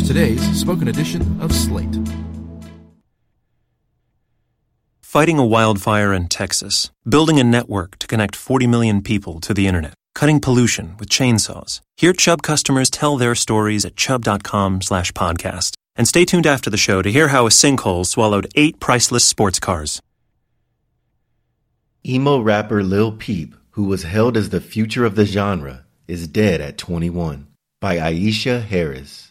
Here's today's spoken edition of Slate. Fighting a wildfire in Texas, building a network to connect 40 million people to the internet, cutting pollution with chainsaws. Hear Chubb customers tell their stories at chubb.com slash podcast. And stay tuned after the show to hear how a sinkhole swallowed eight priceless sports cars. Emo rapper Lil Peep, who was hailed as the future of the genre, is dead at 21. By Aisha Harris.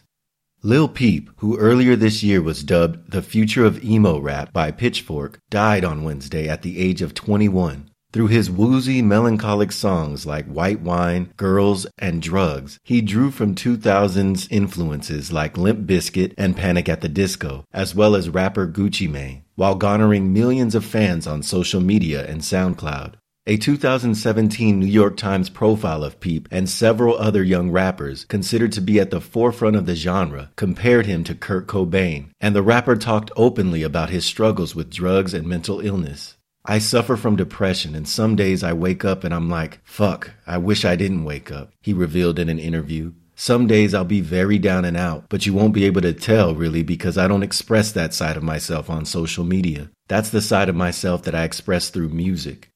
Lil Peep, who earlier this year was dubbed the future of emo rap by Pitchfork, died on Wednesday at the age of 21. Through his woozy, melancholic songs like White Wine, Girls, and Drugz, he drew from 2000s influences like Limp Bizkit and Panic at the Disco, as well as rapper Gucci Mane, while garnering millions of fans on social media and SoundCloud. A 2017 New York Times profile of Peep and several other young rappers considered to be at the forefront of the genre compared him to Kurt Cobain, and the rapper talked openly about his struggles with drugs and mental illness. I suffer from depression, and some days I wake up and I'm like, fuck, I wish I didn't wake up, he revealed in an interview. Some days I'll be very down and out, but you won't be able to tell really because I don't express that side of myself on social media. That's the side of myself that I express through music.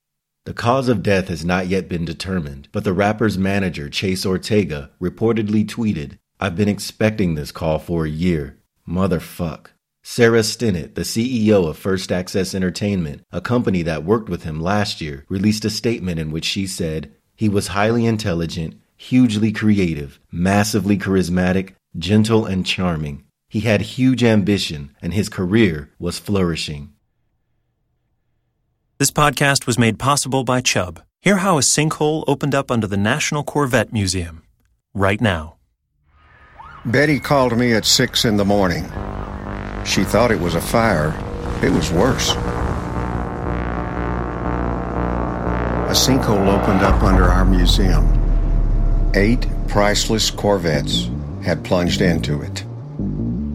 The cause of death has not yet been determined, but the rapper's manager, Chase Ortega, reportedly tweeted, I've been expecting this call for a year. Motherfuck. Sarah Stennett, the CEO of First Access Entertainment, a company that worked with him last year, released a statement in which she said, He was highly intelligent, hugely creative, massively charismatic, gentle, and charming. He had huge ambition, and his career was flourishing. This podcast was made possible by Chubb. Hear how a sinkhole opened up under the National Corvette Museum. Right now. Betty called me at six in the morning. She thought it was a fire. It was worse. A sinkhole opened up under our museum. Eight priceless Corvettes had plunged into it.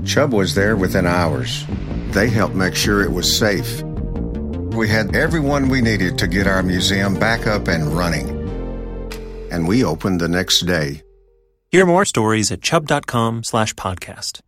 Chubb was there within hours. They helped make sure it was safe we had everyone we needed to get our museum back up and running. And we opened the next day. Hear more stories at chubb.com slash podcast.